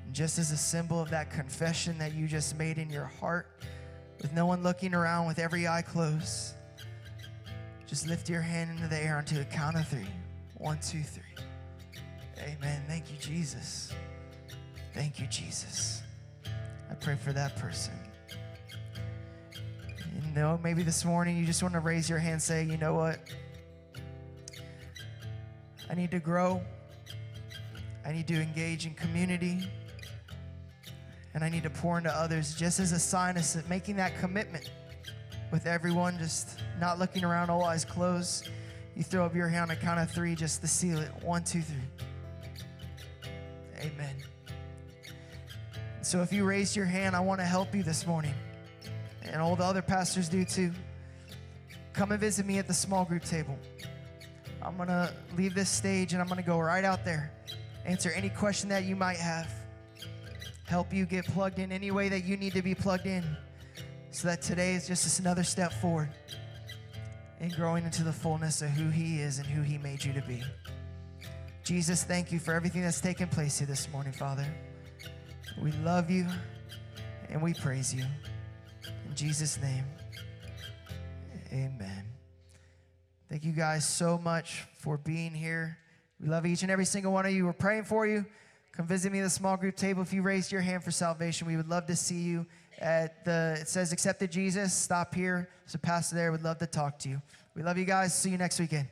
And just as a symbol of that confession that you just made in your heart, with no one looking around, with every eye closed, just lift your hand into the air unto a count of three. One, two, three. Amen. Thank you, Jesus. Thank you, Jesus. I pray for that person. You know, maybe this morning you just want to raise your hand, say, you know what? I need to grow. I need to engage in community. And I need to pour into others just as a sign of making that commitment with everyone, just not looking around, all eyes closed. You throw up your hand on count of three just to seal it. One, two, three. Amen. So if you raise your hand, I want to help you this morning. And all the other pastors do too. Come and visit me at the small group table. I'm going to leave this stage and I'm going to go right out there, answer any question that you might have, help you get plugged in any way that you need to be plugged in, so that today is just another step forward in growing into the fullness of who He is and who He made you to be. Jesus, thank you for everything that's taken place here this morning, Father. We love you and we praise you. In Jesus' name, amen. Thank you guys so much for being here. We love each and every single one of you. We're praying for you. Come visit me at the small group table. If you raised your hand for salvation, we would love to see you at the, it says accepted Jesus. Stop here. A pastor there. Would love to talk to you. We love you guys. See you next weekend.